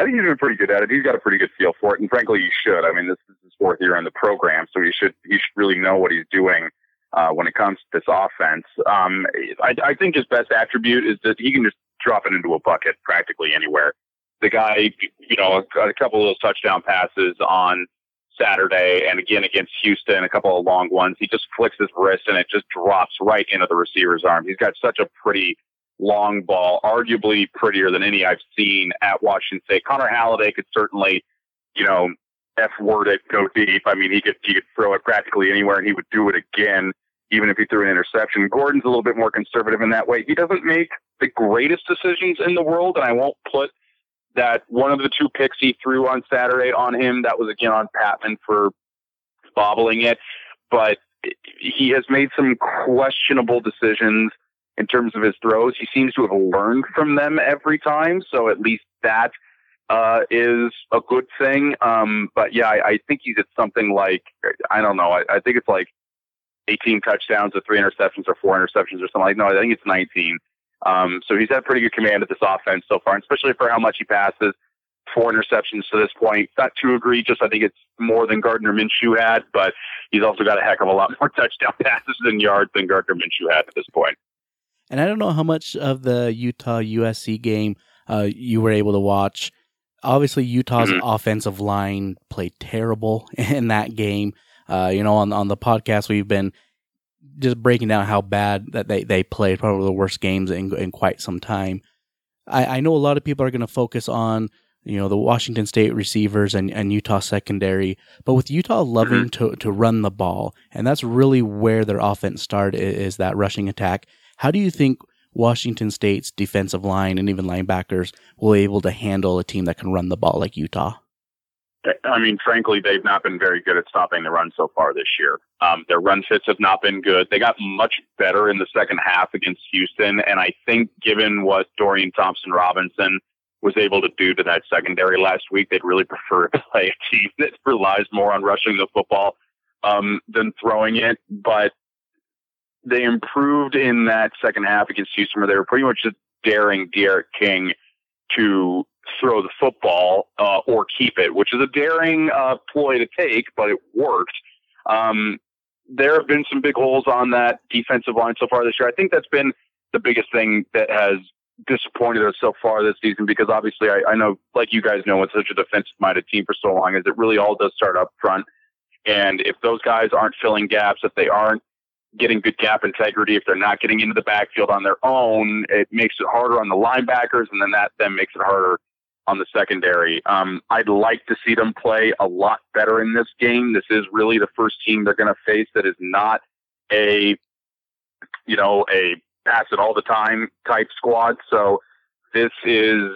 I think he's been pretty good at it. He's got a pretty good feel for it, and frankly, he should. I mean, this is his fourth year in the program, so he should he should really know what he's doing uh, when it comes to this offense. Um, I, I think his best attribute is that he can just drop it into a bucket practically anywhere. The guy, you know, a, a couple of those touchdown passes on Saturday, and again against Houston, a couple of long ones. He just flicks his wrist, and it just drops right into the receiver's arm. He's got such a pretty long ball, arguably prettier than any I've seen at Washington State. Connor Halliday could certainly, you know, F word it, go deep. I mean, he could he could throw it practically anywhere, and he would do it again, even if he threw an interception. Gordon's a little bit more conservative in that way. He doesn't make the greatest decisions in the world, and I won't put that one of the two picks he threw on Saturday on him. That was again on Patmon for bobbling it, but he has made some questionable decisions in terms of his throws. He seems to have learned from them every time, so at least that uh, is a good thing. Um, but yeah, I, I think he's at something like I don't know. I, I think it's like 18 touchdowns or three interceptions or four interceptions or something like. No, I think it's 19. Um, so he's had pretty good command of this offense so far, and especially for how much he passes. Four interceptions to this point. Not too egregious. I think it's more than Gardner Minshew had, but he's also got a heck of a lot more touchdown passes and yards than Gardner Minshew had at this point. And I don't know how much of the Utah USC game uh, you were able to watch. Obviously, Utah's Mhm. offensive line played terrible in that game. Uh, you know, on on the podcast, we've been just breaking down how bad that they, they played, probably the worst games in, in quite some time. I, I know a lot of people are going to focus on you know the Washington State receivers and, and Utah secondary, but with Utah mm-hmm. loving to to run the ball, and that's really where their offense started is, is that rushing attack. How do you think Washington State's defensive line and even linebackers will be able to handle a team that can run the ball like Utah? I mean, frankly, they've not been very good at stopping the run so far this year. Um, their run fits have not been good. They got much better in the second half against Houston, and I think given what Dorian Thompson Robinson was able to do to that secondary last week, they'd really prefer to play a team that relies more on rushing the football um, than throwing it. But they improved in that second half against Houston, where they were pretty much just daring D'Eriq King to throw the football uh, or keep it, which is a daring uh, ploy to take, but it worked. Um, there have been some big holes on that defensive line so far this year. I think that's been the biggest thing that has disappointed us so far this season because obviously I, I know, like you guys know, it's such a defensive minded team for so long, is it really all does start up front. And if those guys aren't filling gaps, if they aren't getting good gap integrity, if they're not getting into the backfield on their own, it makes it harder on the linebackers, and then that then makes it harder on the secondary. Um, I'd like to see them play a lot better in this game. This is really the first team they're going to face that is not a, you know, a pass it all the time type squad. So this is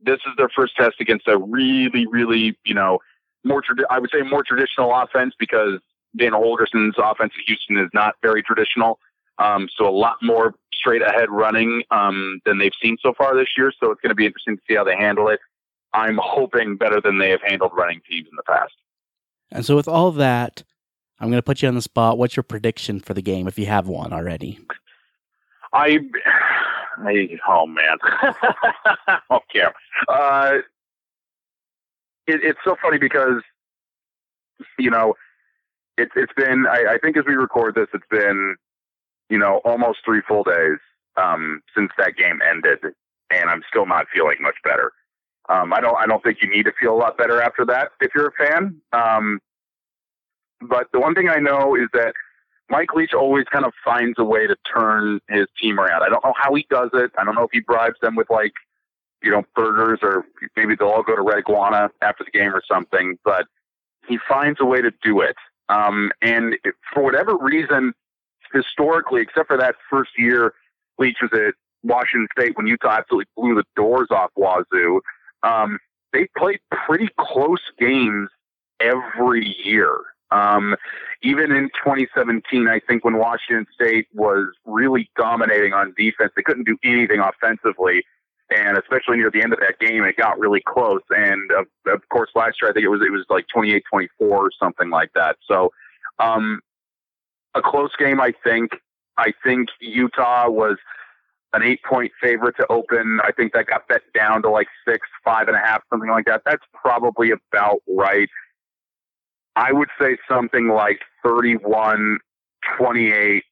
this is their first test against a really, really, you know, more tradi- I would say more traditional offense because Dana Holgorsen's offense at Houston is not very traditional. Um, so a lot more straight ahead running um, than they've seen so far this year. So it's going to be interesting to see how they handle it. I'm hoping better than they have handled running teams in the past. And so, with all that, I'm going to put you on the spot. What's your prediction for the game if you have one already? I, I oh man, okay. Uh, it, it's so funny because you know it's it's been I, I think as we record this, it's been you know almost three full days um, since that game ended, and I'm still not feeling much better. Um, I don't I don't think you need to feel a lot better after that if you're a fan. Um, but the one thing I know is that Mike Leach always kind of finds a way to turn his team around. I don't know how he does it. I don't know if he bribes them with like, you know, burgers or maybe they'll all go to Red Iguana after the game or something, but he finds a way to do it. Um, and for whatever reason, historically, except for that first year Leach was at Washington State when Utah absolutely blew the doors off Wazoo, um, they played pretty close games every year. Um, even in 2017, I think when Washington State was really dominating on defense, they couldn't do anything offensively. And especially near the end of that game, it got really close. And of, of course, last year I think it was it was like 28-24 or something like that. So, um, a close game. I think. I think Utah was an eight point favorite to open. I think that got bet down to like six, five and a half, something like that. That's probably about right. I would say something like 31 28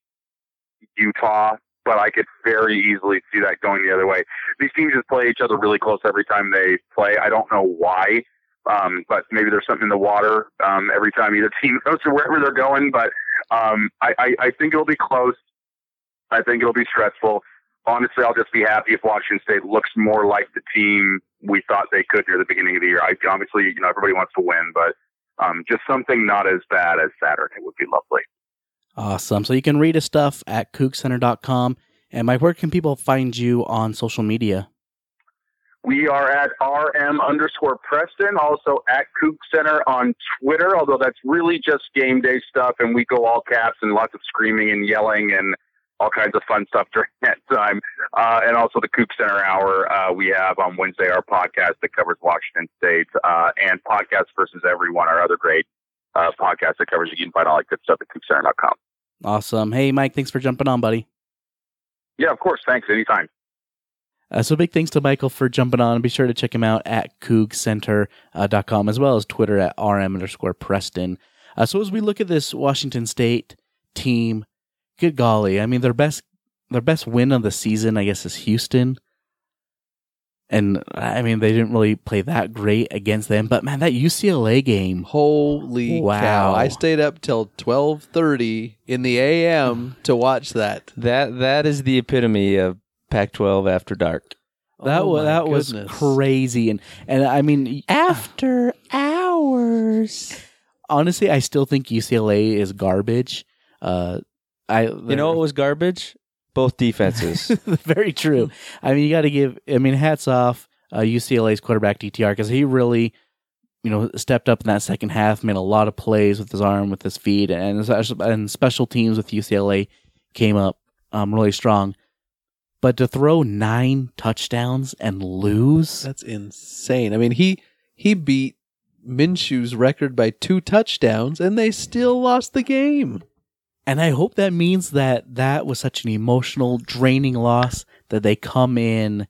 Utah, but I could very easily see that going the other way. These teams just play each other really close every time they play. I don't know why, um, but maybe there's something in the water um, every time either team goes to wherever they're going. But um, I, I, I think it'll be close. I think it'll be stressful. Honestly, I'll just be happy if Washington State looks more like the team we thought they could near the beginning of the year. I obviously, you know, everybody wants to win, but um, just something not as bad as Saturday would be lovely. Awesome. So you can read his stuff at CougCenter.com. And Mike, where can people find you on social media? We are at RM underscore Preston, also at Coug Center on Twitter, although that's really just game day stuff, and we go all caps and lots of screaming and yelling and all kinds of fun stuff during that time. Uh, and also the Coug Center Hour uh, we have on Wednesday, our podcast that covers Washington State, uh, and Podcast versus Everyone, our other great uh, podcast that covers. You can find all that good stuff at CougCenter.com. Awesome. Hey, Mike, thanks for jumping on, buddy. Yeah, of course. Thanks. Anytime. Uh, so big thanks to Michael for jumping on. Be sure to check him out at CougCenter.com as well as Twitter at rm underscore Preston. Uh, so as we look at this Washington State team, good golly, I mean their best their best win of the season, I guess, is Houston. And I mean they didn't really play that great against them, but man, that UCLA game, Holy Wow. cow! I stayed up till twelve thirty in the a.m. to watch that. That that is the epitome of Pac-12 after dark. that Oh was my that was crazy, and and I mean After hours. honestly, I still think UCLA is garbage. Uh, I You know what was garbage? Both defenses. very true. I mean, you got to give. I mean, hats off uh, UCLA's quarterback DTR because he really, you know, stepped up in that second half, made a lot of plays with his arm, with his feet, and and special teams with UCLA came up um, really strong. But to throw nine touchdowns and lose, That's insane. I mean he he beat Minshew's record by two touchdowns, and they still lost the game. And I hope that means that that was such an emotional, draining loss that they come in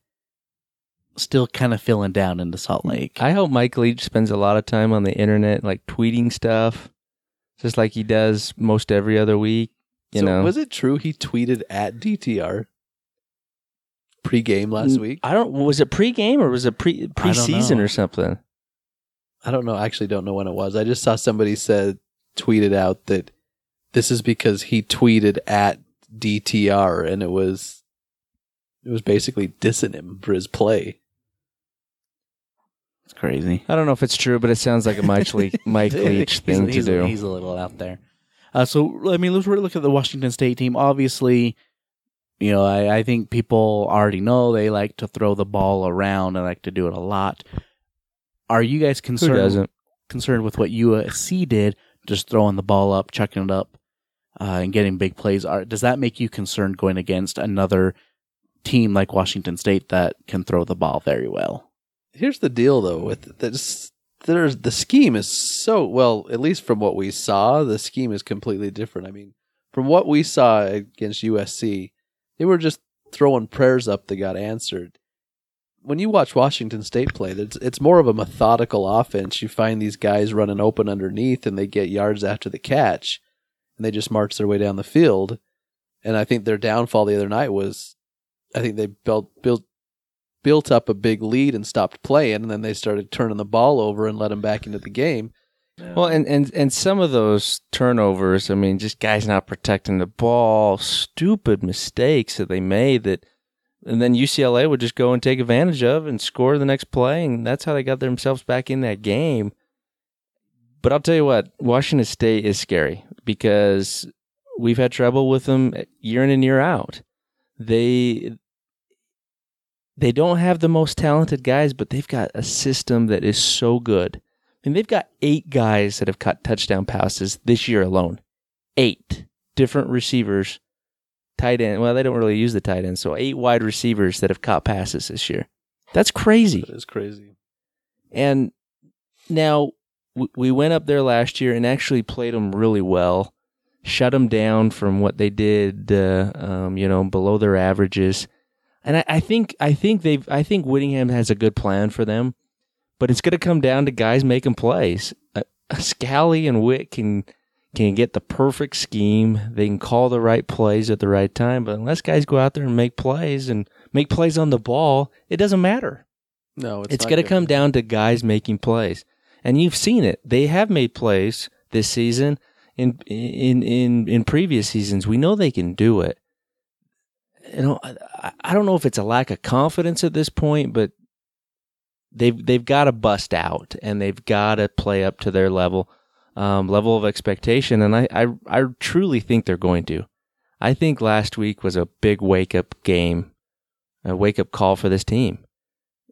still kind of feeling down into Salt mm. Lake. I hope Mike Leach spends a lot of time on the internet, like tweeting stuff, just like he does most every other week. You so know, was it true he tweeted at DTR pre-game last mm, week? I don't. Was it pregame or was it pre preseason or something? I don't know. I actually don't know when it was. I just saw somebody said tweeted out that this is because he tweeted at DTR, and it was it was basically dissing him for his play. It's crazy. I don't know if it's true, but it sounds like a Mike Leach, Mike Leach thing he's, he's, to do. He's a little out there. Uh, so, I mean, let's really look at the Washington State team. Obviously, you know, I, I think people already know they like to throw the ball around and like to do it a lot. Are you guys concerned concerned with what USC did, just throwing the ball up, chucking it up, uh, and getting big plays? Are, does that make you concerned going against another team like Washington State that can throw the ball very well? Here's the deal, though, with this. There's the scheme is so well. At least from what we saw, the scheme is completely different. I mean, from what we saw against USC, they were just throwing prayers up that got answered. When you watch Washington State play, it's, it's more of a methodical offense. You find these guys running open underneath, and they get yards after the catch, and they just marched their way down the field. And I think their downfall the other night was, I think they built built built up a big lead and stopped playing, and then they started turning the ball over and let them back into the game. Well, and, and and some of those turnovers, I mean, just guys not protecting the ball, stupid mistakes that they made that, and then UCLA would just go and take advantage of and score the next play, and that's how they got themselves back in that game. But I'll tell you what, Washington State is scary because we've had trouble with them year in and year out. They they don't have the most talented guys, but they've got a system that is so good. I mean, they've got eight guys that have caught touchdown passes this year alone. eight different receivers, tight end. Well, they don't really use the tight end, so eight wide receivers that have caught passes this year. That's crazy. That is crazy. And now we went up there last year and actually played them really well, shut them down from what they did, uh, um, you know, below their averages. And I, I think I think they've I think Whittingham has a good plan for them, but it's going to come down to guys making plays. Uh, Scalley and Witt can can get the perfect scheme. They can call the right plays at the right time, but unless guys go out there and make plays and make plays on the ball, it doesn't matter. No, it's, It's, going to come down to guys making plays, and you've seen it. They have made plays this season. In in in in previous seasons, we know they can do it. You know, I, I don't know if it's a lack of confidence at this point, but they've they've got to bust out and they've got to play up to their level um, level of expectation, and I, I I truly think they're going to. I think last week was a big wake up game, a wake up call for this team.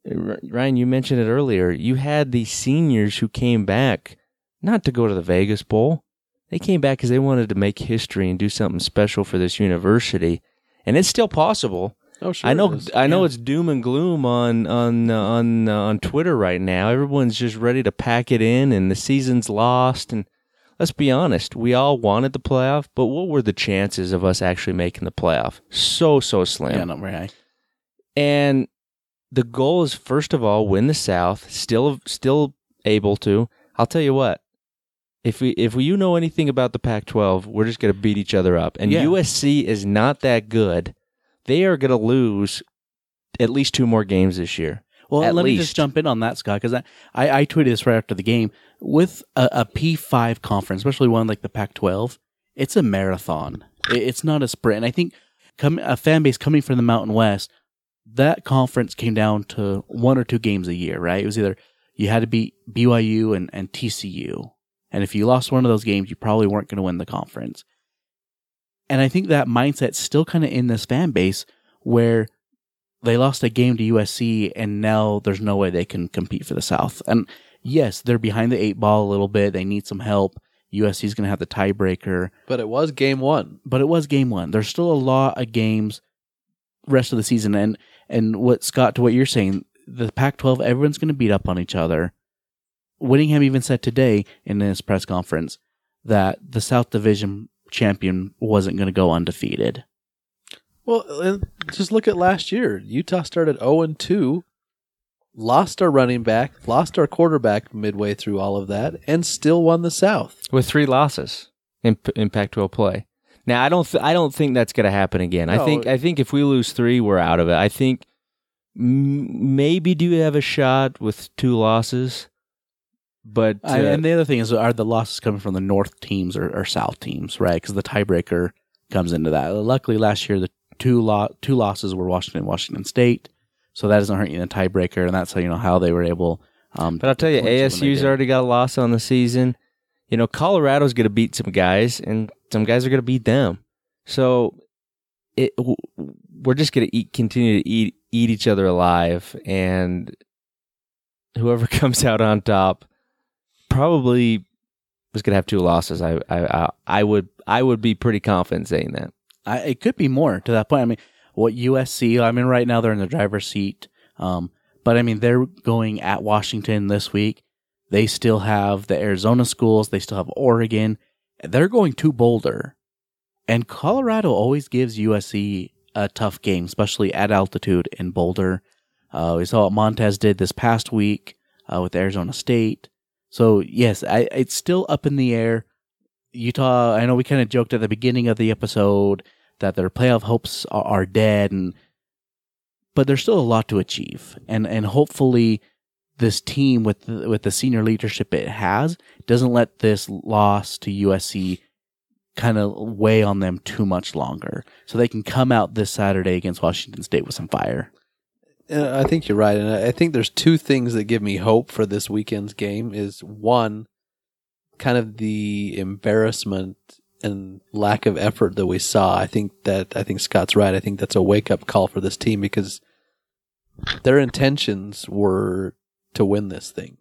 Ryan, you mentioned it earlier. You had these seniors who came back not to go to the Vegas Bowl. They came back because they wanted to make history and do something special for this university, and it's still possible. Oh, sure. I know. I know, Yeah. it's doom and gloom on on uh, on uh, on Twitter right now. Everyone's just ready to pack it in, and the season's lost. And let's be honest, we all wanted the playoff, but what were the chances of us actually making the playoff? So so slim. Yeah, not very high. And the goal is first of all win the South. Still, still able to. I'll tell you what. If we if we, you know anything about the Pac-12, we're just going to beat each other up. And Yeah. USC is not that good. They are going to lose at least two more games this year. Well, At let me just jump in on that, Scott, because I, I, I tweeted this right after the game. With a, a P5 conference, especially one like the Pac 12, it's a marathon. It- it's not a sprint. And I think come, a fan base coming from the Mountain West, that conference came down to one or two games a year, right? It was either you had to beat BYU and, and TCU. And if you lost one of those games, you probably weren't going to win the conference. And I think that mindset's still kind of in this fan base where they lost a game to USC and now there's no way they can compete for the South. And yes, they're behind the eight ball a little bit. They need some help. USC's going to have the tiebreaker, but it was game one. but it was game one. There's still a lot of games rest of the season. And, and what Scott, to what you're saying, the Pac 12, everyone's going to beat up on each other. Whittingham even said today in his press conference that the South Division champion wasn't going to go undefeated. Well, just look at last year. Utah started 0 and 2, lost our running back, lost our quarterback midway through all of that, and still won the South. with three losses in in Pac-12 play. Now I don't th- I don't think that's going to happen again. I think I think if we lose three, we're out of it. I think m- maybe do have a shot with two losses, but uh, I, and the other thing is, are the losses coming from the North teams or, or South teams, right? Because the tiebreaker comes into that. Luckily, last year the two lo- two losses were Washington, and Washington State, so that doesn't hurt you in the tiebreaker, and that's how you know how they were able. Um, but I'll tell you, to clinch it when they ASU's already got a loss on the season. You know, Colorado's going to beat some guys, and some guys are going to beat them. So it we're just going to eat, continue to eat eat each other alive, and whoever comes out on top probably was going to have two losses. I, I I I would I would be pretty confident saying that. I, it could be more to that point. I mean, what USC? I mean, right now they're in the driver's seat. Um, but I mean, they're going at Washington this week. They still have the Arizona schools. They still have Oregon. They're going to Boulder, and Colorado always gives USC a tough game, especially at altitude in Boulder. Uh, we saw what Montez did this past week uh, with Arizona State. So yes, I, it's still up in the air. Utah, I know we kind of joked at the beginning of the episode that their playoff hopes are, are dead, and but there's still a lot to achieve, and and hopefully this team with the, with the senior leadership it has doesn't let this loss to USC kind of weigh on them too much longer, so they can come out this Saturday against Washington State with some fire. Uh, I think you're right, and I I think there's two things that give me hope for this weekend's game. Is one, kind of the embarrassment and lack of effort that we saw. I think that I think Scott's right. I think that's a wake up call for this team because their intentions were to win this thing,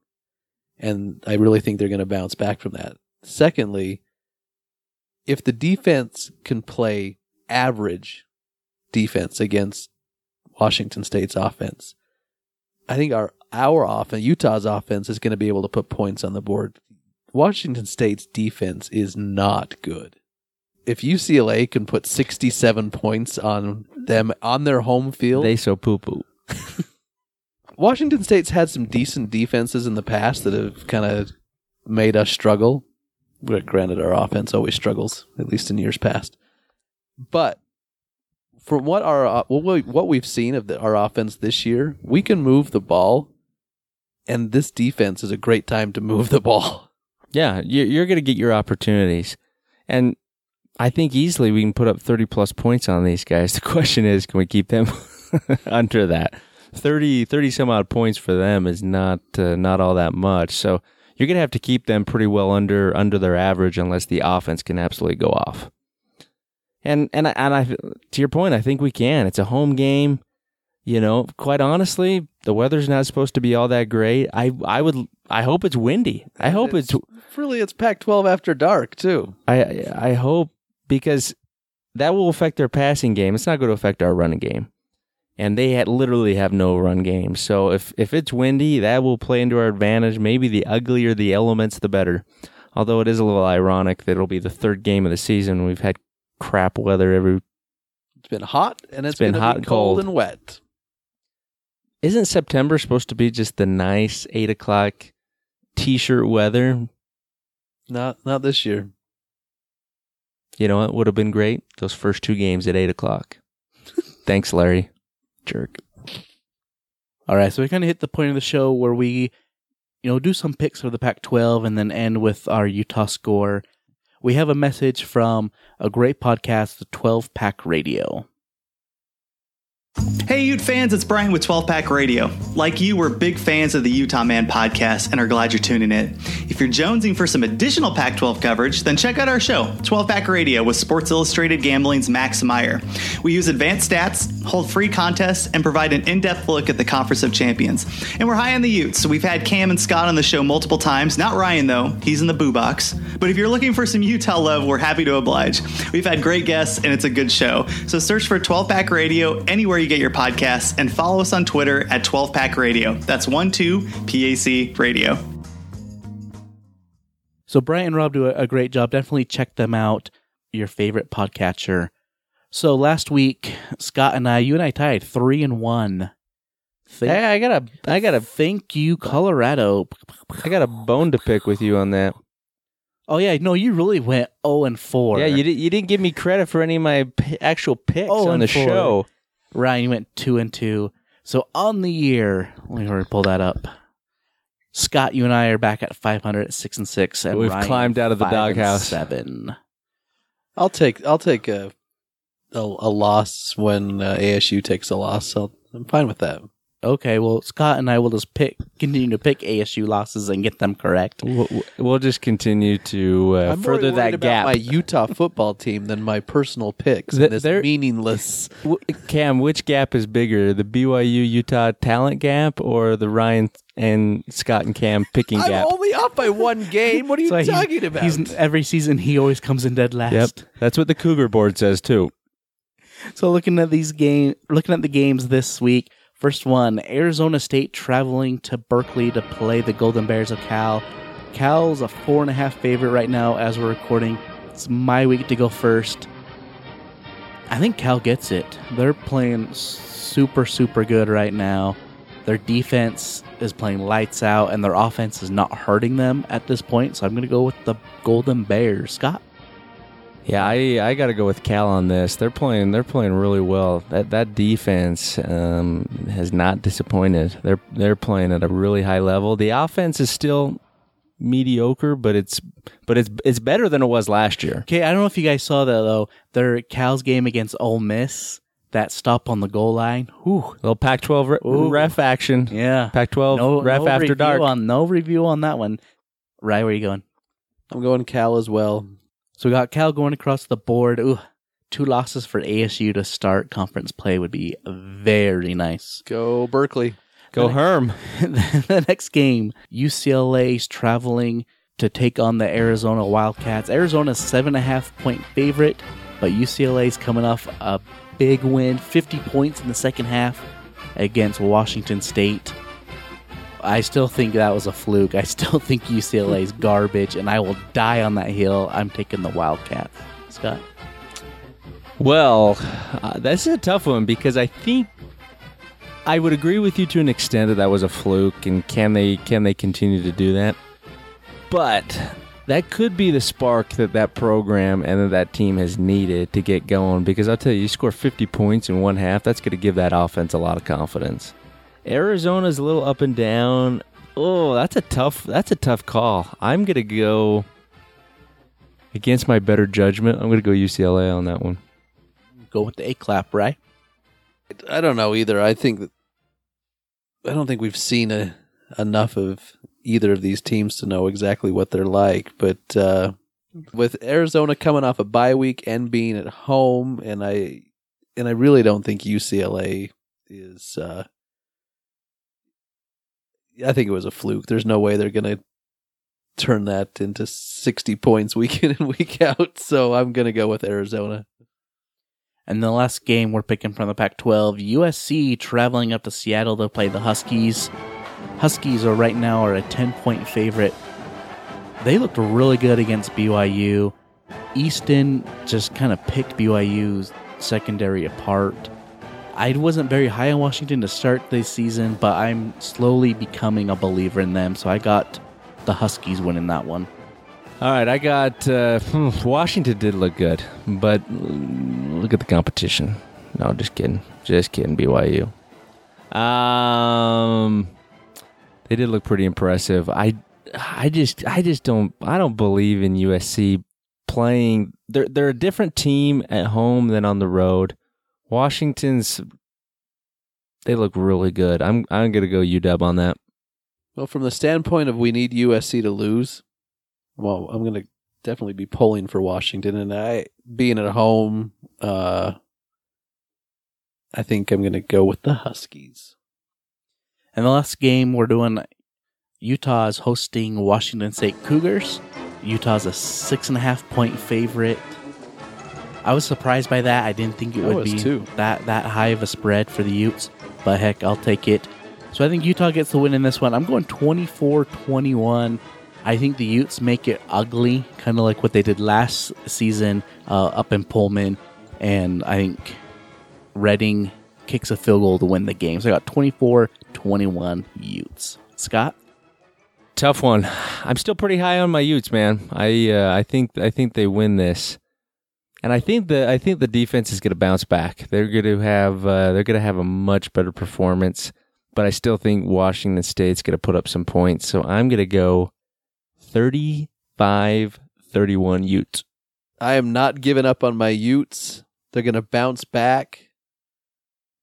and I really think they're going to bounce back from that. Secondly, if the defense can play average defense against Washington State's offense, I think our our offense, Utah's offense, is going to be able to put points on the board. Washington State's defense is not good. If UCLA can put 67 points on them on their home field, They so poo poo. Washington State's had some decent defenses in the past that have kind of made us struggle. Granted, our offense always struggles, at least in years past. But from what our uh, what we've seen of the, our offense this year, we can move the ball, and this defense is a great time to move the ball. Yeah, you're going to get your opportunities. And I think easily we can put up 30 plus points on these guys. The question is, can we keep them under that? 30, 30 some odd points for them is not uh, not all that much. So you're going to have to keep them pretty well under under their average unless the offense can absolutely go off. And and I, and I to your point, I think we can. It's a home game. You know, quite honestly, the weather's not supposed to be all that great. I I would I hope it's windy. I hope it's really it's Pac-12 after dark too. I I hope because that will affect their passing game. It's not going to affect our running game, and they had, literally have no run game. So if if it's windy, that will play into our advantage. Maybe the uglier the elements, the better. Although it is a little ironic that it'll be the third game of the season. We've had crap weather every. It's been hot and It's it's been hot be and cold, cold. and wet. Isn't September supposed to be just the nice eight o'clock t-shirt weather? Not not this year. You know what would have been great? Those first two games at eight o'clock. Thanks, Larry. Jerk. All right, so we kind of hit the point of the show where we, you know, do some picks for the Pac-12 and then end with our Utah score. We have a message from a great podcast, the 12 Pack Radio. Hey, Ute fans, it's Brian with 12 Pack Radio. Like you, we're big fans of the Utah Man podcast and are glad you're tuning in. If you're jonesing for some additional Pac 12 coverage, then check out our show, 12 Pack Radio, with Sports Illustrated Gambling's Max Meyer. We use advanced stats, hold free contests, and provide an in depth look at the Conference of Champions. And we're high on the Utes, so we've had Cam and Scott on the show multiple times. Not Ryan, though, he's in the boo box. But if you're looking for some Utah love, we're happy to oblige. We've had great guests, and it's a good show. So search for 12 Pack Radio anywhere you get your podcasts and follow us on Twitter at 12 Pack Radio. That's 1 2 PAC Radio. So Brian and Rob do a, a great job. Definitely check them out. Your favorite podcatcher. So last week, Scott and I, you and I tied three and one. Thank, Hey, I got a I got a thank you, Colorado. I got a bone to pick with you on that. Oh yeah, no, you really went zero and four. Yeah, you, di- you didn't give me credit for any of my p- actual picks Oh, on and the four. show. Ryan, you went two and two. So on the year, let me pull that up. Scott, you and I are back at 500 at six and six, and We've Ryan climbed out of the five and doghouse. Seven. I'll take I'll take a a, a loss when uh, ASU takes a loss. I'll, I'm fine with that. Okay, well, Scott and I will just pick, continue to pick ASU losses and get them correct. We'll, we'll just continue to uh, I'm more further worried that about gap. my Utah football team than my personal picks. Th- in this there- meaningless. W- Cam, which gap is bigger, the BYU Utah talent gap or the Ryan and Scott and Cam picking I'm gap? only up by one game. What are you So he's- talking about? He's every season he always comes in dead last. Yep, that's what the Cougar board says too. So looking at these game, looking at the games this week. First one, Arizona State traveling to Berkeley to play the Golden Bears of Cal. Cal's a four and a half favorite right now as we're recording. It's my week to go first. I think Cal gets it. They're playing super, super good right now. Their defense is playing lights out, and their offense is not hurting them at this point. So I'm going to go with the Golden Bears. Scott? Yeah, I I got to go with Cal on this. They're playing they're playing really well. That that defense um, has not disappointed. They're they're playing at a really high level. The offense is still mediocre, but it's but it's it's better than it was last year. Okay, I don't know if you guys saw that though. Their Cal's game against Ole Miss, that stop on the goal line. Whew. little Pac-12 re- Ooh. ref action. Yeah. Pac-12 No, ref no after review dark. On, no review on that one. Right, where you going? I'm going Cal as well. So we got Cal going across the board. Ooh, two losses for ASU to start conference play would be very nice. Go Berkeley. Go Herm. the next game, UCLA's traveling to take on the Arizona Wildcats. Arizona's seven and a half point favorite, but UCLA's coming off a big win, 50 points in the second half against Washington State. I still think that was a fluke. I still think UCLA's garbage, and I will die on that hill. I'm taking the Wildcats. Scott? Well, uh, that's a tough one because I think I would agree with you to an extent that that was a fluke, and can they can they continue to do that? But that could be the spark that that program and that, that team has needed to get going. Because I'll tell you, you score 50 points in one half, that's going to give that offense a lot of confidence. Arizona's a little up and down. Oh, that's a tough that's a tough call. I'm going to go against my better judgment. I'm going to go UCLA on that one. Go with the A clap, right? I don't know either. I think that I don't think we've seen a, enough of either of these teams to know exactly what they're like. But uh, with Arizona coming off a bye week and being at home, and I and I really don't think UCLA is. Uh, I think it was a fluke. There's no way they're going to turn that into 60 points week in and week out. So I'm going to go with Arizona. And the last game we're picking from the Pac 12, USC traveling up to Seattle to play the Huskies. Huskies are right now are a 10 point favorite. They looked really good against BYU. Eason just kind of picked BYU's secondary apart. I wasn't very high on Washington to start this season, but I'm slowly becoming a believer in them. So I got the Huskies winning that one. All right, I got uh, hmm, Washington did look good, but look at the competition. No, just kidding, just kidding. BYU. Um, they did look pretty impressive. I, I just, I just don't, I don't believe in USC playing. They're they're a different team at home than on the road. Washington's, they look really good. I'm I'm gonna go UW on that. Well, from the standpoint of we need USC to lose, well, I'm going to definitely be pulling for Washington, and I being at home, uh, I think I'm going to go with the Huskies. And the last game we're doing, Utah is hosting Washington State Cougars. Utah's a six and a half point favorite. I was surprised by that. I didn't think it I would be too. that that high of a spread for the Utes, but heck, I'll take it. So I think Utah gets the win in this one. I'm going 24-21. I think the Utes make it ugly, kind of like what they did last season uh, up in Pullman, and I think Redding kicks a field goal to win the game. So I got 24-21 Utes. Scott? Tough one. I'm still pretty high on my Utes, man. I uh, I think I think they win this, and I think the I think the defense is going to bounce back. They're going to have uh, they're going to have a much better performance, but I still think Washington State's going to put up some points. So I'm going to go 35-31 Utes. I am not giving up on my Utes. They're going to bounce back.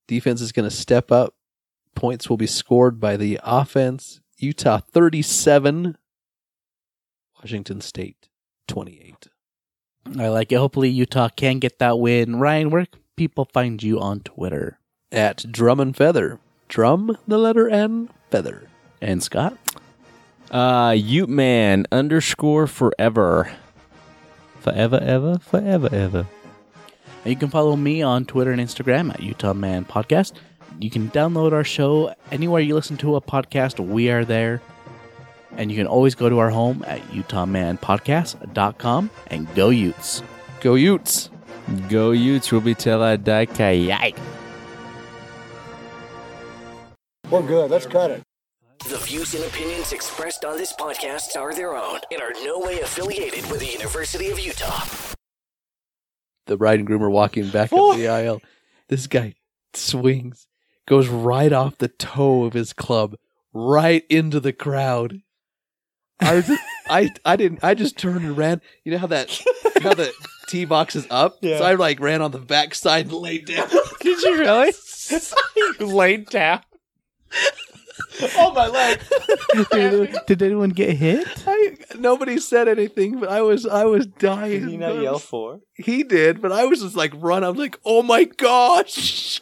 Defense is going to step up. Points will be scored by the offense. Utah 37, Washington State 28. I like it. Hopefully Utah can get that win. Ryan, where can people find you on Twitter? At Drum and Feather. Drum, the letter N, Feather. And Scott? Uh, Ute man underscore forever, forever ever forever ever. And you can follow me on Twitter and Instagram at Utah Man Podcast. You can download our show anywhere you listen to a podcast. We are there. And you can always go to our home at UtahManPodcast.com and go Utes. Go Utes. Go Utes, Ruby till I die. Kayak. We're good. Let's cut it. The views and opinions expressed on this podcast are their own and are no way affiliated with the University of Utah. The bride and groom are walking back up the aisle. This guy swings, goes right off the toe of his club, right into the crowd. I just, I I didn't I just turned and ran. You know how that how the tee box is up? So I like ran on the back side and laid down. Did you really? you Laid down. oh my leg. Did, did anyone get hit? I, nobody said anything, but I was I was dying. Did he not yell for? He did, but I was just like run. I was like, oh my gosh.